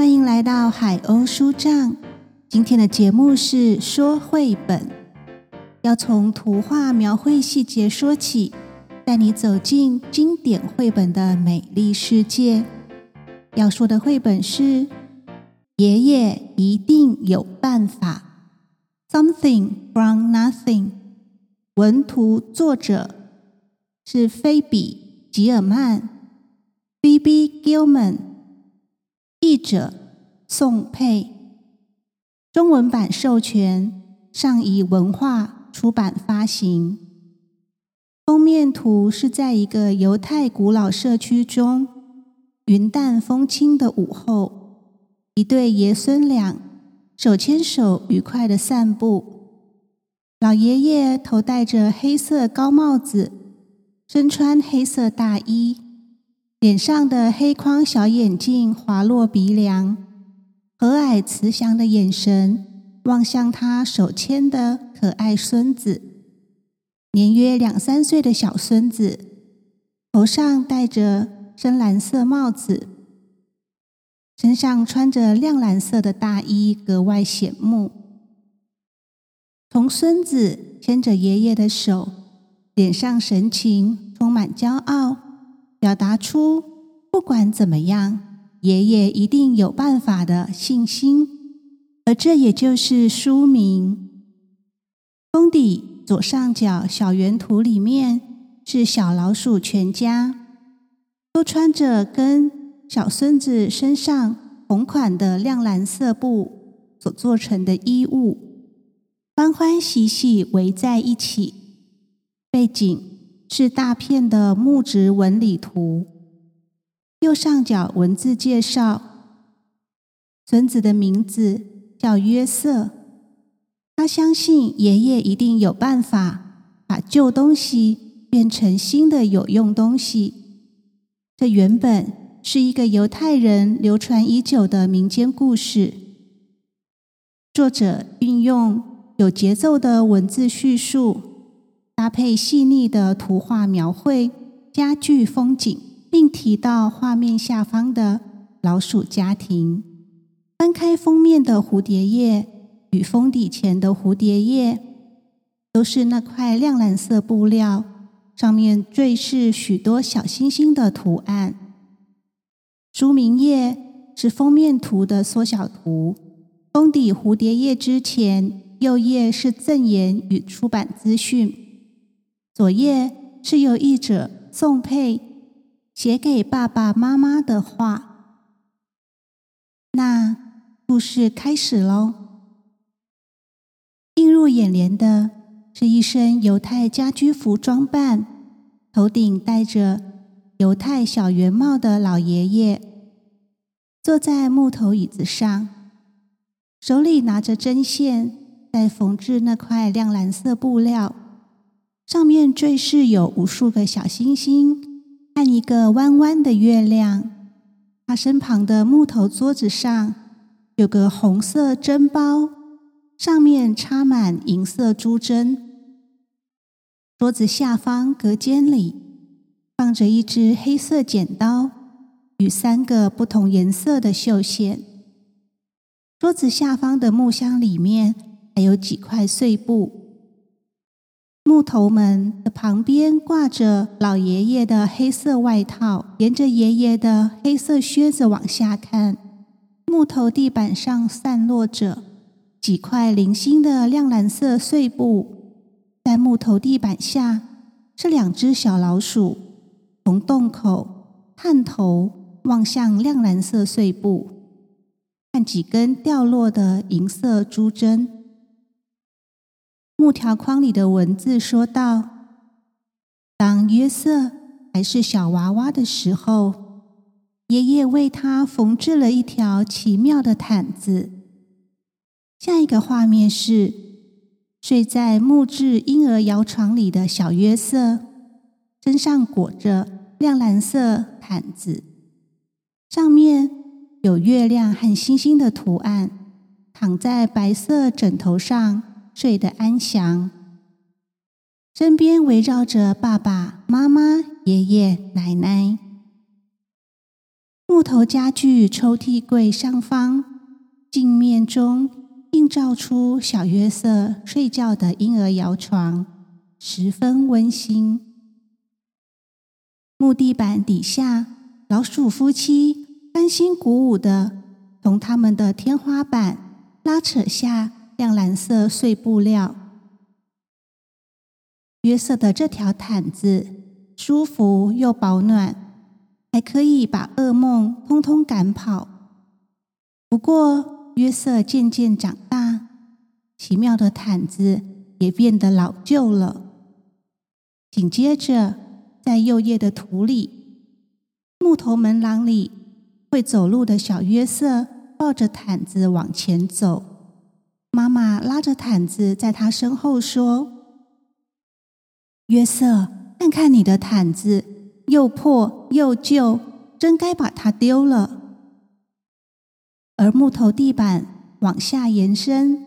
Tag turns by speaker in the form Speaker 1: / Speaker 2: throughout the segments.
Speaker 1: 欢迎来到海鸥书帐。今天的节目是说绘本，要从图画描绘细节说起，带你走进经典绘本的美丽世界。要说的绘本是《爷爷一定有办法》，Something from Nothing。文图作者是菲比·吉尔曼 （Phoebe Gilman），译者宋佩，中文版授权上译文化出版发行。封面图是在一个犹太古老社区中。云淡风轻的午后，一对爷孙俩手牵手愉快的散步。老爷爷头戴着黑色高帽子，身穿黑色大衣，脸上的黑框小眼镜滑落鼻梁，和蔼慈祥的眼神望向他手牵的可爱孙子，年约两三岁的小孙子，头上戴着。深蓝色帽子，身上穿着亮蓝色的大衣，格外显目。童孙子牵着爷爷的手，脸上神情充满骄傲，表达出不管怎么样，爷爷一定有办法的信心。而这也就是书名。封底左上角小圆图里面是小老鼠全家。都穿着跟小孙子身上同款的亮蓝色布所做成的衣物，欢欢喜喜围在一起。背景是大片的木质纹理图。右上角文字介绍：孙子的名字叫约瑟，他相信爷爷一定有办法把旧东西变成新的有用东西。这原本是一个犹太人流传已久的民间故事。作者运用有节奏的文字叙述，搭配细腻的图画描绘，加剧风景，并提到画面下方的老鼠家庭。翻开封面的蝴蝶叶与封底前的蝴蝶叶，都是那块亮蓝色布料。上面缀饰许多小星星的图案。书名页是封面图的缩小图，封底蝴蝶叶之前，右页是赠言与出版资讯，左页是由译者宋佩写给爸爸妈妈的话。那故事开始喽。映入眼帘的。是一身犹太家居服装扮，头顶戴着犹太小圆帽的老爷爷，坐在木头椅子上，手里拿着针线，在缝制那块亮蓝色布料，上面缀饰有无数个小星星和一个弯弯的月亮。他身旁的木头桌子上有个红色针包。上面插满银色珠针，桌子下方隔间里放着一支黑色剪刀与三个不同颜色的绣线。桌子下方的木箱里面还有几块碎布。木头门的旁边挂着老爷爷的黑色外套，沿着爷爷的黑色靴子往下看，木头地板上散落着。几块零星的亮蓝色碎布，在木头地板下是两只小老鼠，从洞口探头望向亮蓝色碎布，看几根掉落的银色珠针。木条框里的文字说道：“当约瑟还是小娃娃的时候，爷爷为他缝制了一条奇妙的毯子。”下一个画面是睡在木质婴儿摇床里的小约瑟，身上裹着亮蓝色毯子，上面有月亮和星星的图案，躺在白色枕头上睡得安详，身边围绕着爸爸妈妈、爷爷奶奶。木头家具抽屉柜上方镜面中映照出小约瑟睡觉的婴儿摇床，十分温馨。木地板底下，老鼠夫妻欢欣鼓舞的从他们的天花板拉扯下亮蓝色碎布料。约瑟的这条毯子舒服又保暖。还可以把噩梦通通赶跑。不过约瑟渐渐长大，奇妙的毯子也变得老旧了。紧接着，在右叶的土里，木头门廊里，会走路的小约瑟抱着毯子往前走。妈妈拉着毯子在他身后说：“约瑟，看看你的毯子。”又破又旧，真该把它丢了。而木头地板往下延伸，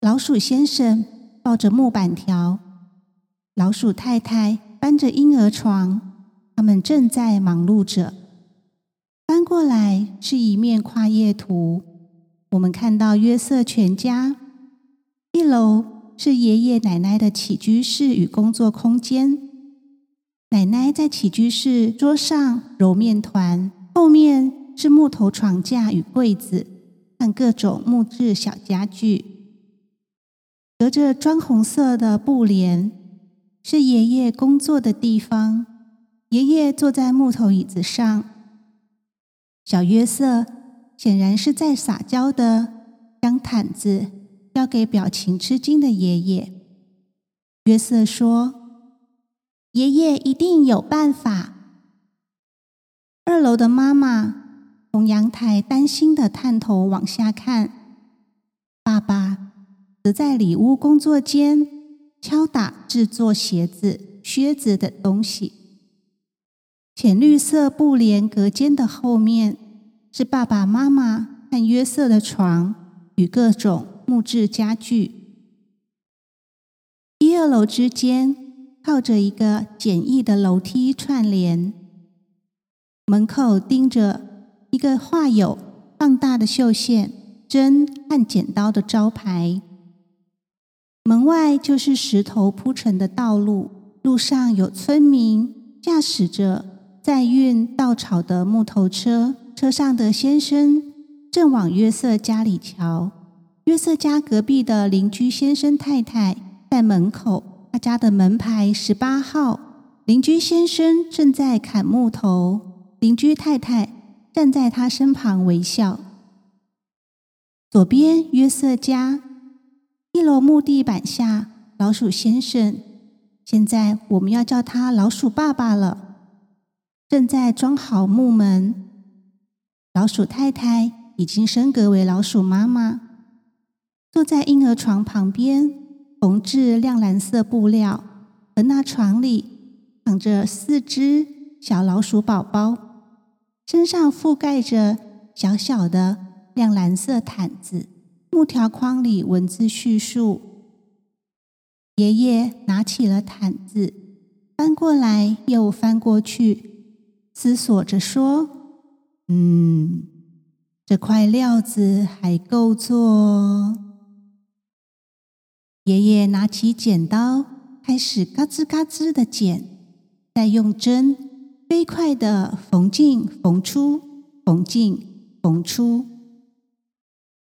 Speaker 1: 老鼠先生抱着木板条，老鼠太太搬着婴儿床，他们正在忙碌着。翻过来是一面跨页图，我们看到约瑟全家。一楼是爷爷奶奶的起居室与工作空间。奶奶在起居室桌上揉面团，后面是木头床架与柜子，和各种木质小家具。隔着砖红色的布帘，是爷爷工作的地方。爷爷坐在木头椅子上，小约瑟显然是在撒娇的，将毯子交给表情吃惊的爷爷。约瑟说。爷爷一定有办法。二楼的妈妈从阳台担心的探头往下看，爸爸则在里屋工作间敲打制作鞋子、靴子的东西。浅绿色布帘隔间的后面是爸爸妈妈和约瑟的床与各种木质家具。一二楼之间。靠着一个简易的楼梯串联，门口钉着一个画有放大的绣线、针和剪刀的招牌。门外就是石头铺成的道路，路上有村民驾驶着载运稻草的木头车，车上的先生正往约瑟家里瞧。约瑟家隔壁的邻居先生太太在门口。他家的门牌十八号，邻居先生正在砍木头，邻居太太站在他身旁微笑。左边约瑟家一楼木地板下，老鼠先生，现在我们要叫他老鼠爸爸了，正在装好木门。老鼠太太已经升格为老鼠妈妈，坐在婴儿床旁边。缝制亮蓝色布料，而那床里躺着四只小老鼠宝宝，身上覆盖着小小的亮蓝色毯子。木条框里文字叙述：爷爷拿起了毯子，翻过来又翻过去，思索着说：“嗯，这块料子还够做。”爷爷拿起剪刀，开始嘎吱嘎吱的剪，再用针飞快的缝进缝出，缝进缝出。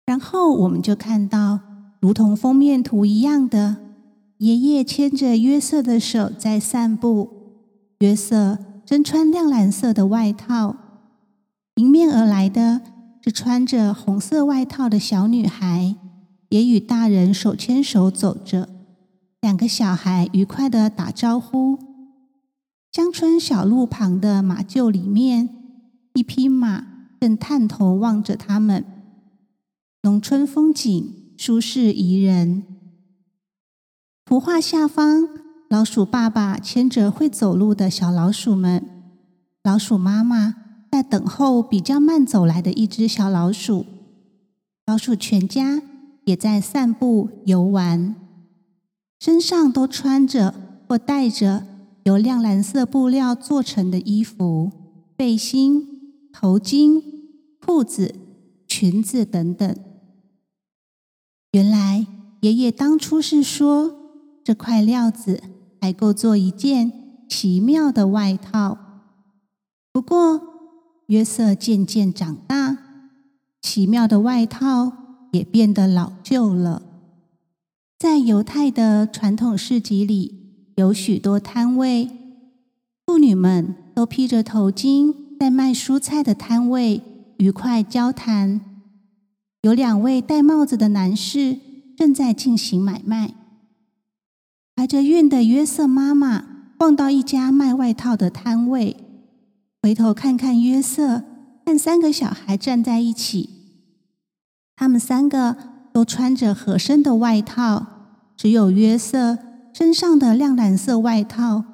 Speaker 1: 然后我们就看到，如同封面图一样的，爷爷牵着约瑟的手在散步。约瑟身穿亮蓝色的外套，迎面而来的是穿着红色外套的小女孩。也与大人手牵手走着，两个小孩愉快的打招呼。乡村小路旁的马厩里面，一匹马正探头望着他们。农村风景舒适宜人。图画下方，老鼠爸爸牵着会走路的小老鼠们，老鼠妈妈在等候比较慢走来的一只小老鼠。老鼠全家。也在散步游玩，身上都穿着或带着由亮蓝色布料做成的衣服、背心、头巾、裤子、裙子等等。原来爷爷当初是说，这块料子还够做一件奇妙的外套。不过约瑟渐渐长大，奇妙的外套也变得老旧了。在犹太的传统市集里，有许多摊位，妇女们都披着头巾。在卖蔬菜的摊位愉快交谈，有两位戴帽子的男士正在进行买卖。怀着孕的约瑟妈妈逛到一家卖外套的摊位，回头看看约瑟看三个小孩站在一起，他们三个都穿着合身的外套，只有约瑟身上的亮蓝色外套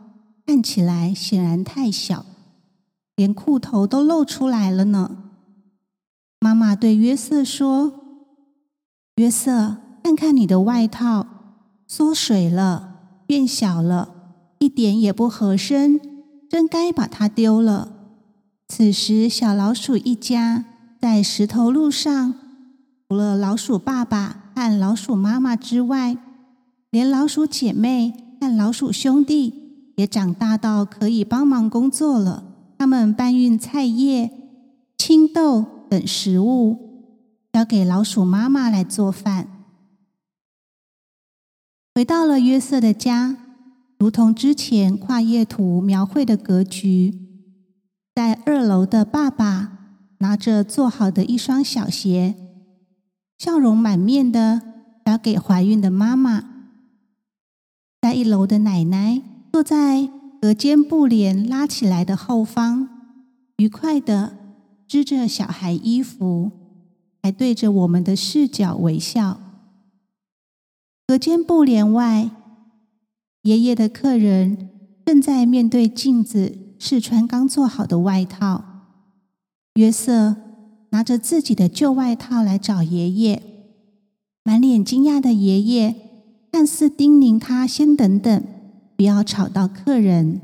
Speaker 1: 看起来显然太小。连裤头都露出来了呢。妈妈对约瑟说：“约瑟，看看你的外套，缩水了，变小了，一点也不合身，真该把它丢了。”此时，小老鼠一家在石头路上，除了老鼠爸爸和老鼠妈妈之外，连老鼠姐妹和老鼠兄弟也长大到可以帮忙工作了。他们搬运菜叶、青豆等食物，交给老鼠妈妈来做饭。回到了约瑟的家，如同之前跨页图描绘的格局，在二楼的爸爸拿着做好的一双小鞋，笑容满面的交给怀孕的妈妈。在一楼的奶奶坐在。隔间布帘拉起来的后方，愉快的织着小孩衣服，还对着我们的视角微笑。隔间布帘外，爷爷的客人正在面对镜子试穿刚做好的外套。约瑟拿着自己的旧外套来找爷爷，满脸惊讶的爷爷看似叮咛他先等等。不要吵到客人。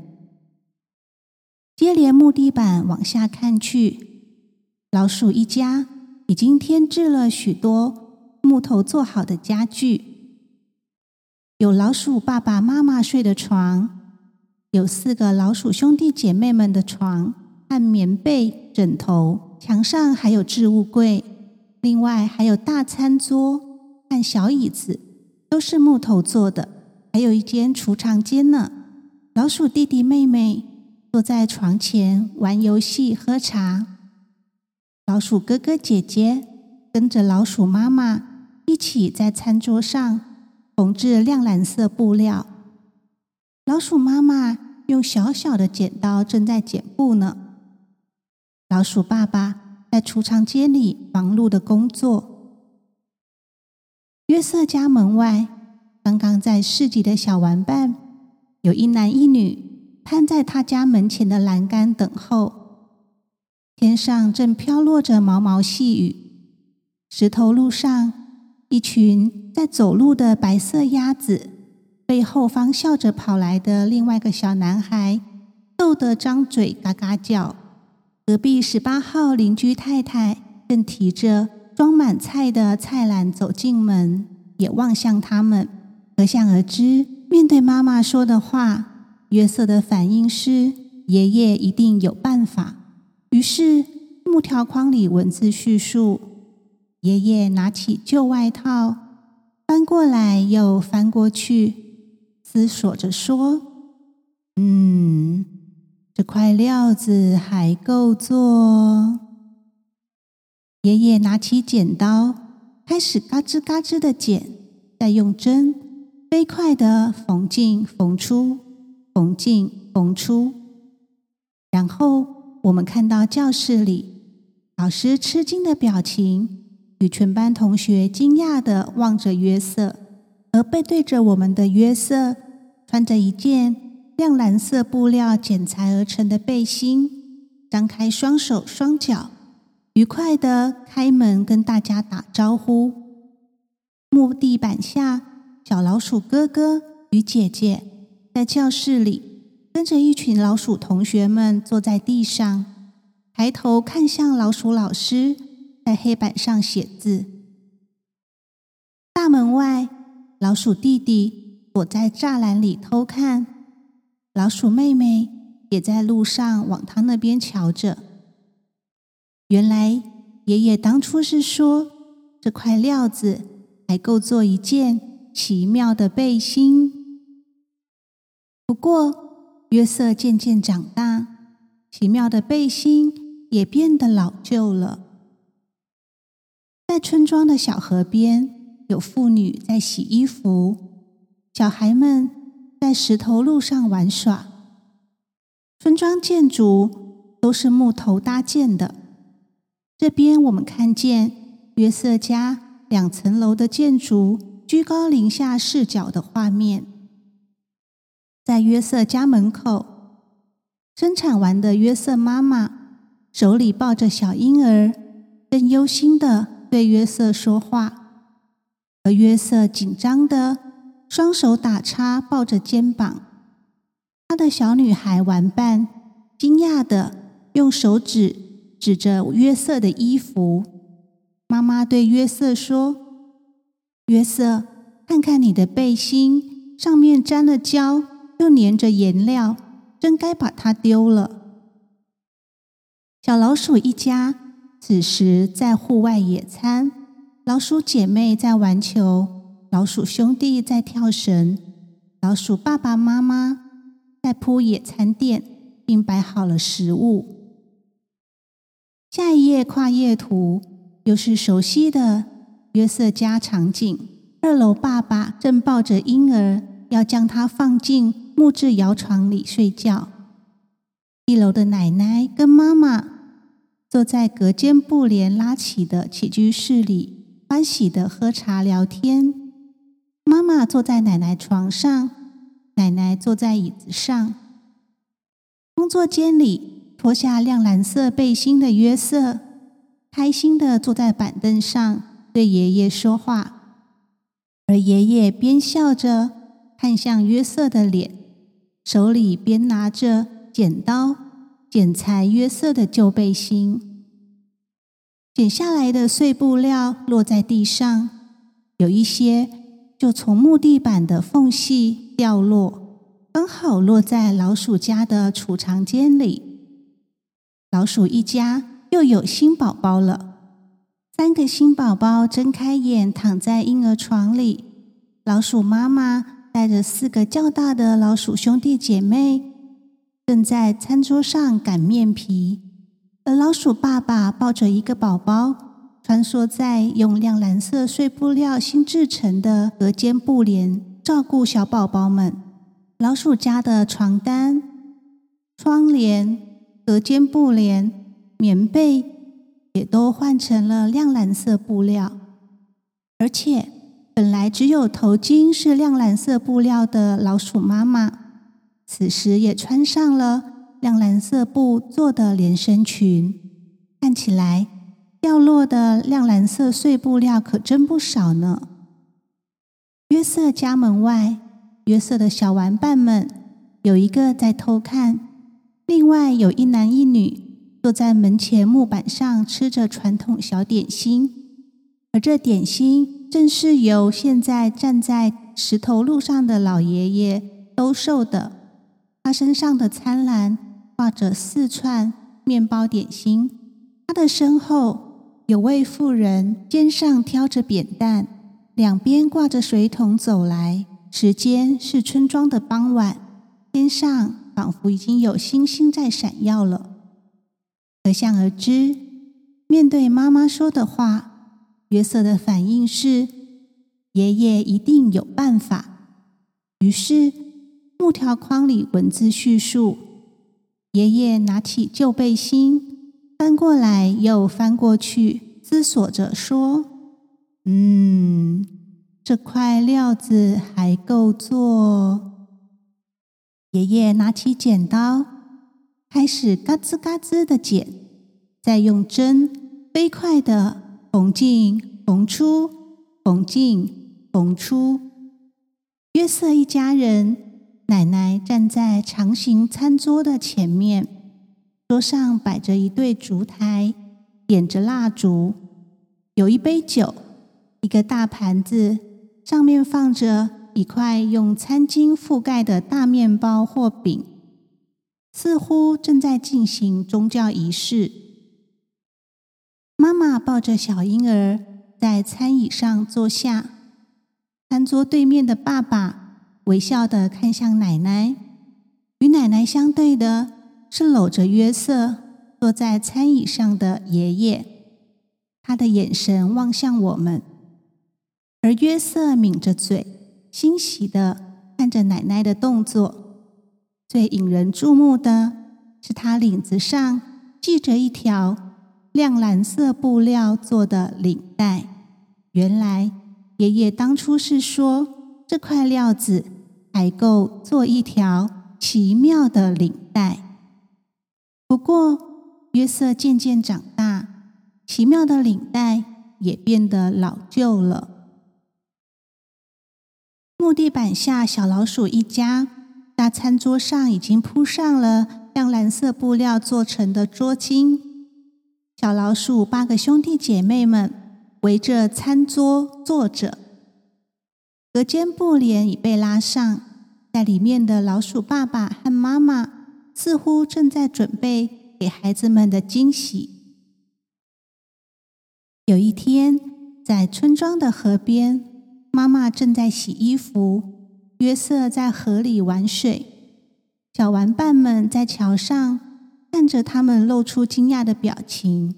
Speaker 1: 接连木地板往下看去，老鼠一家已经添置了许多木头做好的家具，有老鼠爸爸妈妈睡的床，有四个老鼠兄弟姐妹们的床和棉被、枕头，墙上还有置物柜，另外还有大餐桌和小椅子，都是木头做的。还有一间储藏间呢。老鼠弟弟妹妹坐在床前玩游戏、喝茶。老鼠哥哥姐姐跟着老鼠妈妈一起在餐桌上缝制亮蓝色布料。老鼠妈妈用小小的剪刀正在剪布呢。老鼠爸爸在储藏间里忙碌的工作。约瑟家门外。刚刚在市集的小玩伴，有一男一女攀在他家门前的栏杆等候。天上正飘落着毛毛细雨，石头路上，一群在走路的白色鸭子被后方笑着跑来的另外一个小男孩逗得张嘴嘎嘎叫。隔壁十八号邻居太太正提着装满菜的菜篮走进门，也望向他们。可想而知，面对妈妈说的话，约瑟的反应是：爷爷一定有办法。于是，木条框里文字叙述：爷爷拿起旧外套，翻过来又翻过去，思索着说：“嗯，这块料子还够做。”爷爷拿起剪刀，开始嘎吱嘎吱的剪，再用针。飞快的缝进缝出，缝进缝出，然后我们看到教室里老师吃惊的表情，与全班同学惊讶的望着约瑟，而背对着我们的约瑟穿着一件亮蓝色布料剪裁而成的背心，张开双手双脚，愉快的开门跟大家打招呼。木地板下。小老鼠哥哥与姐姐在教室里，跟着一群老鼠同学们坐在地上，抬头看向老鼠老师，在黑板上写字。大门外，老鼠弟弟躲在栅栏里偷看，老鼠妹妹也在路上往他那边瞧着。原来，爷爷当初是说，这块料子还够做一件奇妙的背心。不过，约瑟渐渐长大，奇妙的背心也变得老旧了。在村庄的小河边，有妇女在洗衣服，小孩们在石头路上玩耍。村庄建筑都是木头搭建的。这边我们看见约瑟家两层楼的建筑居高临下视角的画面。在约瑟家门口，生产完的约瑟妈妈手里抱着小婴儿，正忧心的对约瑟说话，而约瑟紧张的双手打叉抱着肩膀。他的小女孩玩伴惊讶的用手指。指着约瑟的衣服，妈妈对约瑟说：“约瑟，看看你的背心，上面沾了胶，又粘着颜料，真该把它丢了。”小老鼠一家此时在户外野餐，老鼠姐妹在玩球，老鼠兄弟在跳绳，老鼠爸爸妈妈在铺野餐垫，并摆好了食物。下一页跨页图又是熟悉的约瑟家场景。二楼爸爸正抱着婴儿，要将他放进木质摇床里睡觉。一楼的奶奶跟妈妈坐在隔间布帘拉起的起居室里，欢喜的喝茶聊天。妈妈坐在奶奶床上，奶奶坐在椅子上。工作间里。脱下亮蓝色背心的约瑟，开心的坐在板凳上对爷爷说话，而爷爷边笑着看向约瑟的脸，手里边拿着剪刀剪裁约瑟的旧背心。剪下来的碎布料落在地上，有一些就从木地板的缝隙掉落，刚好落在老鼠家的储藏间里。老鼠一家又有新宝宝了。三个新宝宝睁开眼，躺在婴儿床里。老鼠妈妈带着四个较大的老鼠兄弟姐妹，正在餐桌上擀面皮。而老鼠爸爸抱着一个宝宝，穿梭在用亮蓝色碎布料新制成的隔间布帘，照顾小宝宝们。老鼠家的床单、窗帘。隔间布帘、棉被也都换成了亮蓝色布料，而且本来只有头巾是亮蓝色布料的老鼠妈妈，此时也穿上了亮蓝色布做的连身裙。看起来掉落的亮蓝色碎布料可真不少呢。约瑟家门外，约瑟的小玩伴们有一个在偷看。另外有一男一女坐在门前木板上吃着传统小点心，而这点心正是由现在站在石头路上的老爷爷兜售的。他身上的餐篮挂着四串面包点心，他的身后有位妇人肩上挑着扁担，两边挂着水桶走来。时间是村庄的傍晚，天上。仿佛已经有星星在闪耀了，可想而知，面对妈妈说的话，约瑟的反应是：爷爷一定有办法。于是，木条框里文字叙述：爷爷拿起旧背心，翻过来又翻过去，思索着说：“嗯，这块料子还够做。”爷爷拿起剪刀，开始嘎吱嘎吱的剪，再用针飞快的缝进、缝出、缝进、缝出。约瑟一家人，奶奶站在长形餐桌的前面，桌上摆着一对烛台，点着蜡烛，有一杯酒，一个大盘子，上面放着一块用餐巾覆盖的大面包或饼，似乎正在进行宗教仪式。妈妈抱着小婴儿在餐椅上坐下，餐桌对面的爸爸微笑的看向奶奶，与奶奶相对的。是搂着约瑟坐在餐椅上的爷爷，他的眼神望向我们，而约瑟抿着嘴，欣喜的看着奶奶的动作。最引人注目的是，他领子上系着一条亮蓝色布料做的领带。原来，爷爷当初是说，这块料子还够做一条奇妙的领带。不过，约瑟渐渐长大，奇妙的领带也变得老旧了。木地板下，小老鼠一家大餐桌上已经铺上了亮蓝色布料做成的桌巾。小老鼠八个兄弟姐妹们围着餐桌坐着，隔间布帘已被拉上，在里面的老鼠爸爸和妈妈。似乎正在准备给孩子们的惊喜。有一天，在村庄的河边，妈妈正在洗衣服，约瑟在河里玩水，小玩伴们在桥上看着他们，露出惊讶的表情。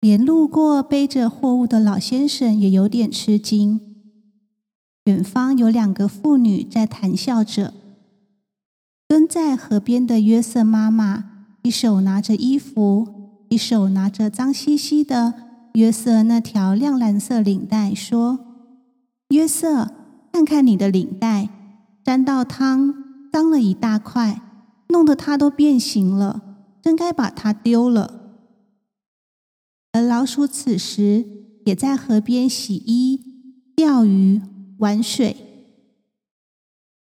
Speaker 1: 连路过背着货物的老先生也有点吃惊。远方有两个妇女在谈笑着。蹲在河边的约瑟妈妈，一手拿着衣服，一手拿着脏兮兮的约瑟那条亮蓝色领带，说：“约瑟，看看你的领带，沾到汤，脏了一大块，弄得它都变形了，真该把它丢了。”而老鼠此时也在河边洗衣、钓鱼、玩水。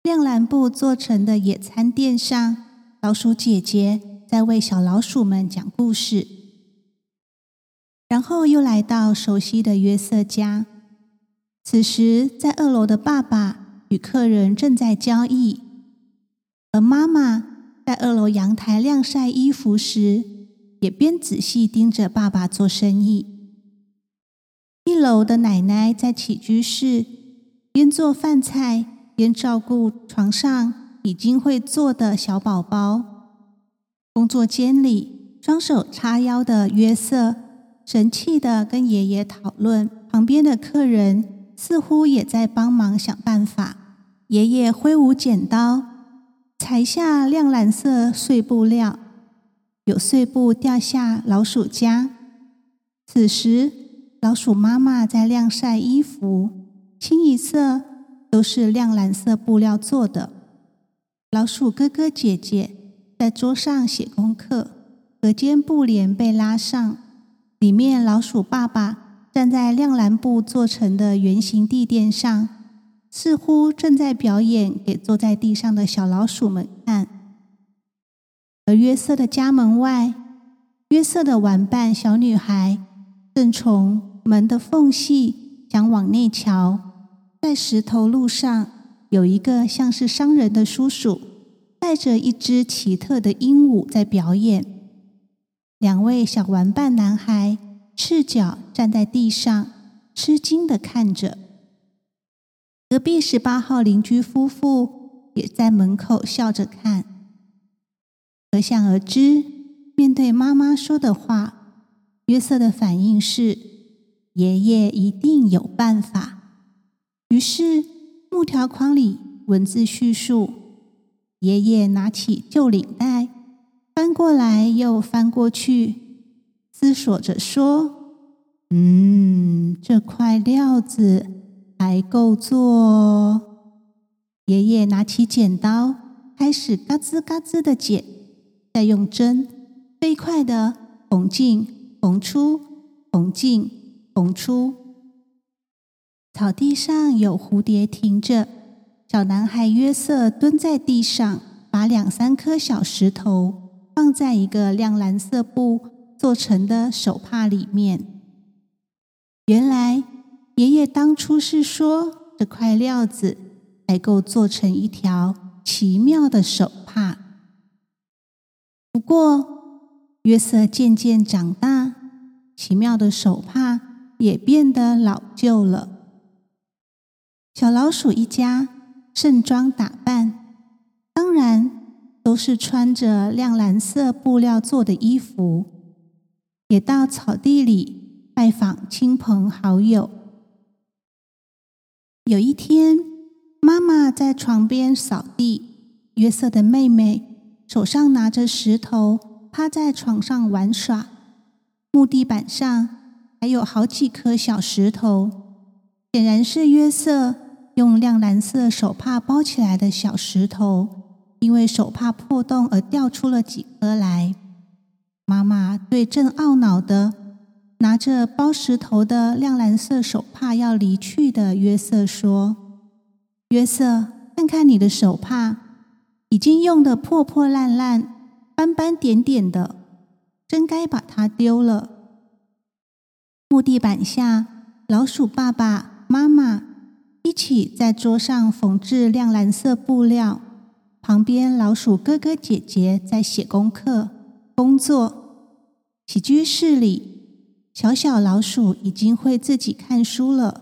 Speaker 1: 亮蓝布做成的野餐垫上，老鼠姐姐在为小老鼠们讲故事。然后又来到熟悉的约瑟家。此时，在二楼的爸爸与客人正在交易，而妈妈在二楼阳台晾晒衣服时，也边仔细盯着爸爸做生意。一楼的奶奶在起居室边做饭菜。边照顾床上已经会坐的小宝宝，工作间里双手叉腰的约瑟神气的跟爷爷讨论，旁边的客人似乎也在帮忙想办法。爷爷挥舞剪刀，裁下亮蓝色碎布料，有碎布掉下老鼠家。此时，老鼠妈妈在晾晒衣服，清一色。都是亮蓝色布料做的。老鼠哥哥姐姐在桌上写功课，隔间布帘被拉上，里面老鼠爸爸站在亮蓝布做成的圆形地垫上，似乎正在表演给坐在地上的小老鼠们看。而约瑟的家门外，约瑟的玩伴小女孩正从门的缝隙想往内瞧。在石头路上，有一个像是商人的叔叔，带着一只奇特的鹦鹉在表演。两位小玩伴男孩赤脚站在地上，吃惊的看着。隔壁十八号邻居夫妇也在门口笑着看。可想而知，面对妈妈说的话，约瑟的反应是：爷爷一定有办法。于是，木条框里文字叙述：爷爷拿起旧领带，翻过来又翻过去，思索着说：“嗯，这块料子还够做。”爷爷拿起剪刀，开始嘎吱嘎吱的剪，再用针飞快的缝进、缝出、缝进、缝出。草地上有蝴蝶停着，小男孩约瑟蹲在地上，把两三颗小石头放在一个亮蓝色布做成的手帕里面。原来爷爷当初是说，这块料子才够做成一条奇妙的手帕。不过，约瑟渐渐长大，奇妙的手帕也变得老旧了。小老鼠一家盛装打扮，当然都是穿着亮蓝色布料做的衣服，也到草地里。拜访亲朋好友。有一天，妈妈在床边扫地，约瑟的妹妹手上拿着石头，趴在床上玩耍。木地板上还有好几颗小石头，显然是约瑟用亮蓝色手帕包起来的小石头，因为手帕破洞而掉出了几颗来。妈妈对正懊恼的。拿着包石头的亮蓝色手帕要离去的约瑟说：“约瑟，看看你的手帕，已经用的破破烂烂、斑斑点点的，真该把它丢了。”木地板下，老鼠爸爸妈妈一起在桌上缝制亮蓝色布料，旁边老鼠哥哥姐姐在写功课、工作，起居室里。小小老鼠已经会自己看书了，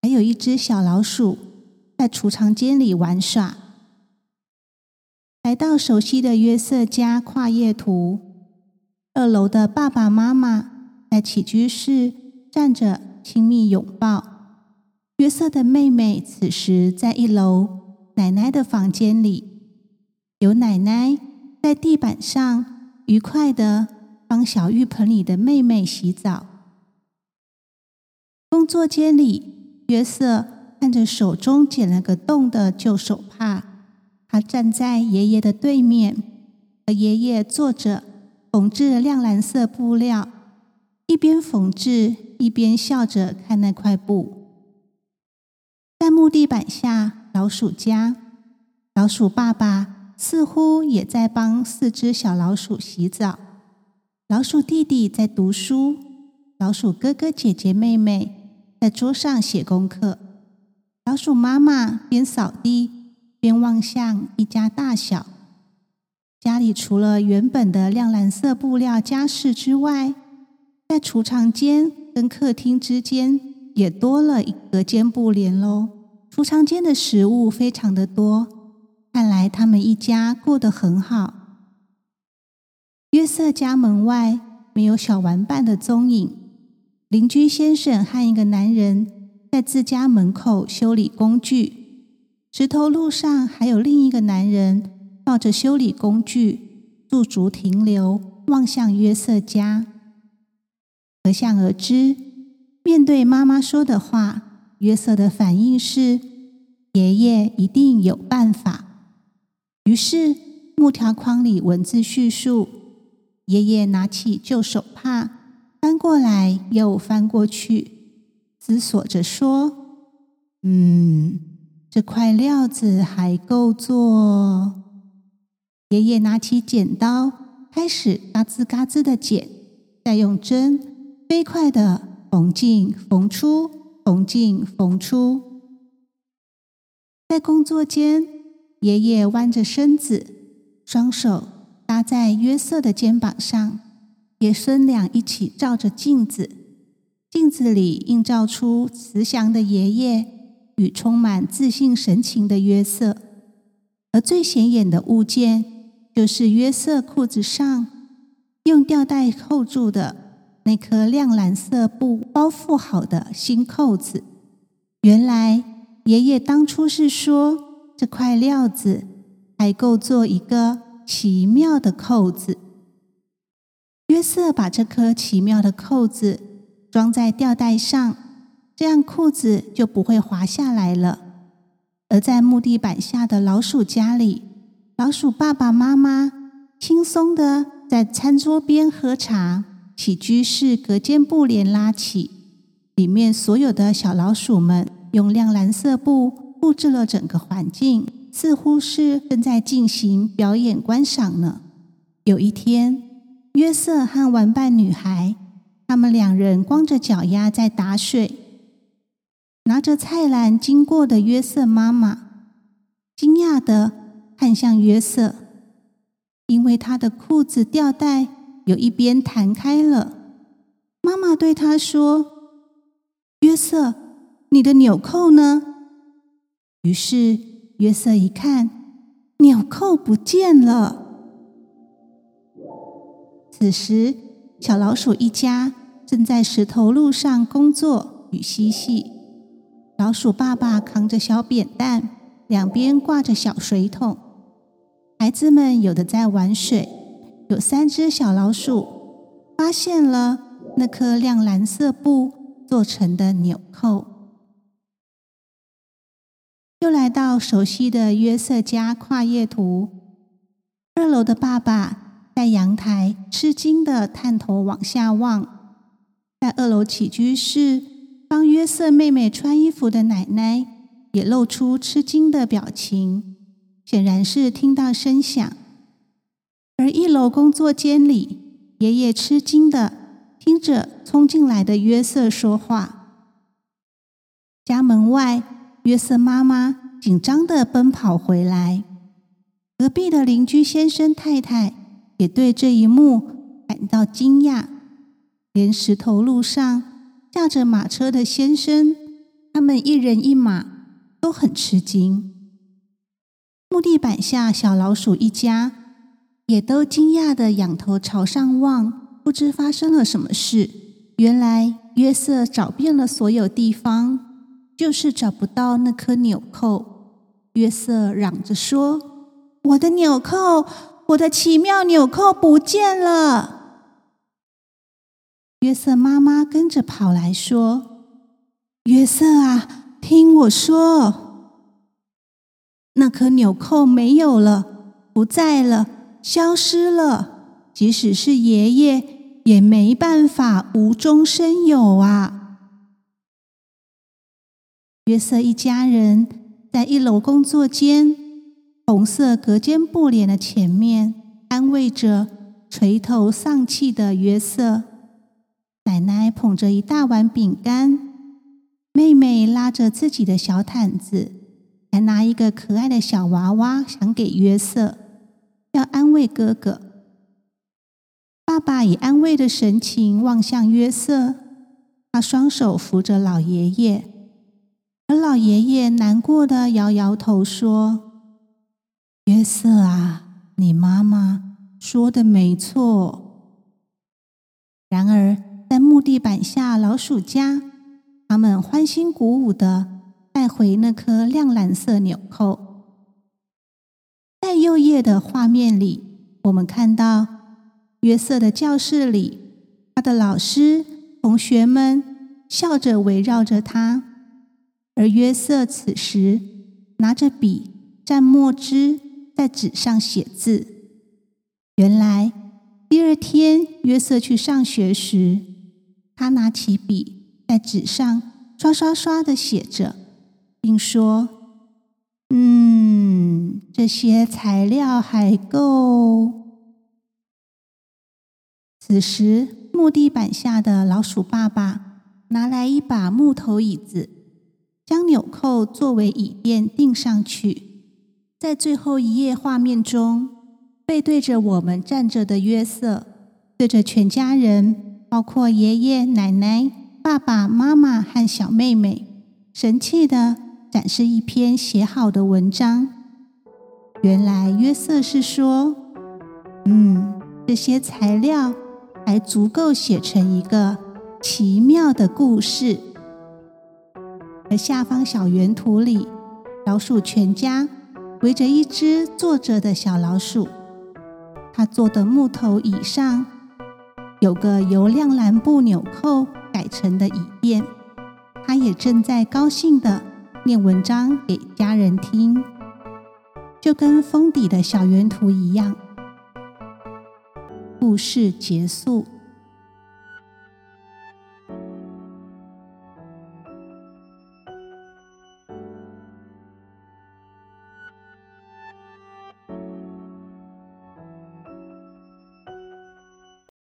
Speaker 1: 还有一只小老鼠在储藏间里玩耍。来到熟悉的约瑟家跨页图，二楼的爸爸妈妈在起居室站着亲密拥抱。约瑟的妹妹此时在一楼奶奶的房间里，有奶奶在地板上愉快的。帮小浴盆里的妹妹洗澡。工作间里，约瑟看着手中剪了个洞的旧手帕，他站在爷爷的对面，和爷爷坐着缝制亮蓝色布料，一边缝制一边笑着看那块布。在木地板下，老鼠家，老鼠爸爸似乎也在帮四只小老鼠洗澡。老鼠弟弟在读书，老鼠哥哥姐姐妹妹在桌上写功课，老鼠妈妈边扫地边望向一家大小。家里除了原本的亮蓝色布料家饰之外，在储藏间跟客厅之间也多了一隔间布帘喽。储藏间的食物非常的多，看来他们一家过得很好。约瑟家门外没有小玩伴的踪影。邻居先生和一个男人在自家门口修理工具。石头路上还有另一个男人抱着修理工具驻足停留，望向约瑟家。可想而知，面对妈妈说的话，约瑟的反应是：爷爷一定有办法。于是，木条框里文字叙述。爷爷拿起旧手帕，翻过来又翻过去，思索着说：“嗯，这块料子还够做。”爷爷拿起剪刀，开始嘎吱嘎吱的剪，再用针飞快的缝进缝出，缝进缝出。在工作间，爷爷弯着身子，双手。搭在约瑟的肩膀上，爷孙俩一起照着镜子，镜子里映照出慈祥的爷爷与充满自信神情的约瑟。而最显眼的物件，就是约瑟裤子上用吊带扣住的那颗亮蓝色布包覆好的新扣子。原来，爷爷当初是说，这块料子还够做一个。奇妙的扣子，约瑟把这颗奇妙的扣子装在吊带上，这样裤子就不会滑下来了。而在木地板下的老鼠家里，老鼠爸爸妈妈轻松的在餐桌边喝茶，起居室隔间布帘拉起，里面所有的小老鼠们用亮蓝色布布置了整个环境。似乎是正在进行表演观赏呢。有一天，约瑟和玩伴女孩，他们两人光着脚丫在打水。拿着菜篮经过的约瑟妈妈，惊讶的看向约瑟，因为他的裤子吊带有一边弹开了。妈妈对他说：“约瑟，你的纽扣呢？”于是约瑟一看，纽扣不见了。此时，小老鼠一家正在石头路上工作与嬉戏。老鼠爸爸扛着小扁担，两边挂着小水桶。孩子们有的在玩水，有三只小老鼠发现了那颗亮蓝色布做成的纽扣。又来到熟悉的约瑟家跨页图，二楼的爸爸在阳台吃惊的探头往下望，在二楼起居室。帮约瑟妹妹穿衣服的奶奶也露出吃惊的表情，显然是听到声响。而一楼工作间里，爷爷吃惊的听着冲进来的约瑟说话。家门外，约瑟妈妈紧张的奔跑回来。隔壁的邻居先生太太也对这一幕感到惊讶，连石头路上。驾着马车的先生，他们一人一马都很吃惊。木地板下，小老鼠一家也都惊讶的仰头朝上望，不知发生了什么事。原来约瑟找遍了所有地方，就是找不到那颗纽扣。约瑟嚷着说：“我的纽扣，我的奇妙纽扣不见了！”约瑟妈妈跟着跑来说：“约瑟啊，听我说，那颗纽扣没有了，不在了，消失了。即使是爷爷，也没办法无中生有啊。”约瑟一家人在一楼工作间红色隔间布帘的前面，安慰着垂头丧气的约瑟。奶奶捧着一大碗饼干，妹妹拉着自己的小毯子，还拿一个可爱的小娃娃，想给约瑟，要安慰哥哥。爸爸以安慰的神情望向约瑟，他双手扶着老爷爷，而老爷爷难过的摇摇头说：“约瑟啊，你妈妈说的没错。”然而。在木地板下，老鼠家，他们欢欣鼓舞的带回那颗亮蓝色纽扣。的画面里，我们看到约瑟的教室里，他的老师、同学们笑着围绕着他，而约瑟此时拿着笔蘸墨汁，在纸上写字。原来第二天约瑟去上学时。他拿起笔，在纸上刷刷刷的写着，并说：“嗯，这些材料还够。”此时，木地板下的老鼠爸爸拿来一把木头椅子，将纽扣作为椅垫钉上去。在最后一页画面中，背对着我们站着的约瑟，对着全家人。包括爷爷奶奶、爸爸妈妈和小妹妹，神气的展示一篇写好的文章。原来约瑟是说：“嗯，这些材料还足够写成一个奇妙的故事。”而下方小圆图里，老鼠全家围着一只坐着的小老鼠，它坐的木头椅上。有个由亮蓝布纽扣改成的椅垫，它也正在高兴的念文章给家人听，就跟封底的小圆图一样。故事结束。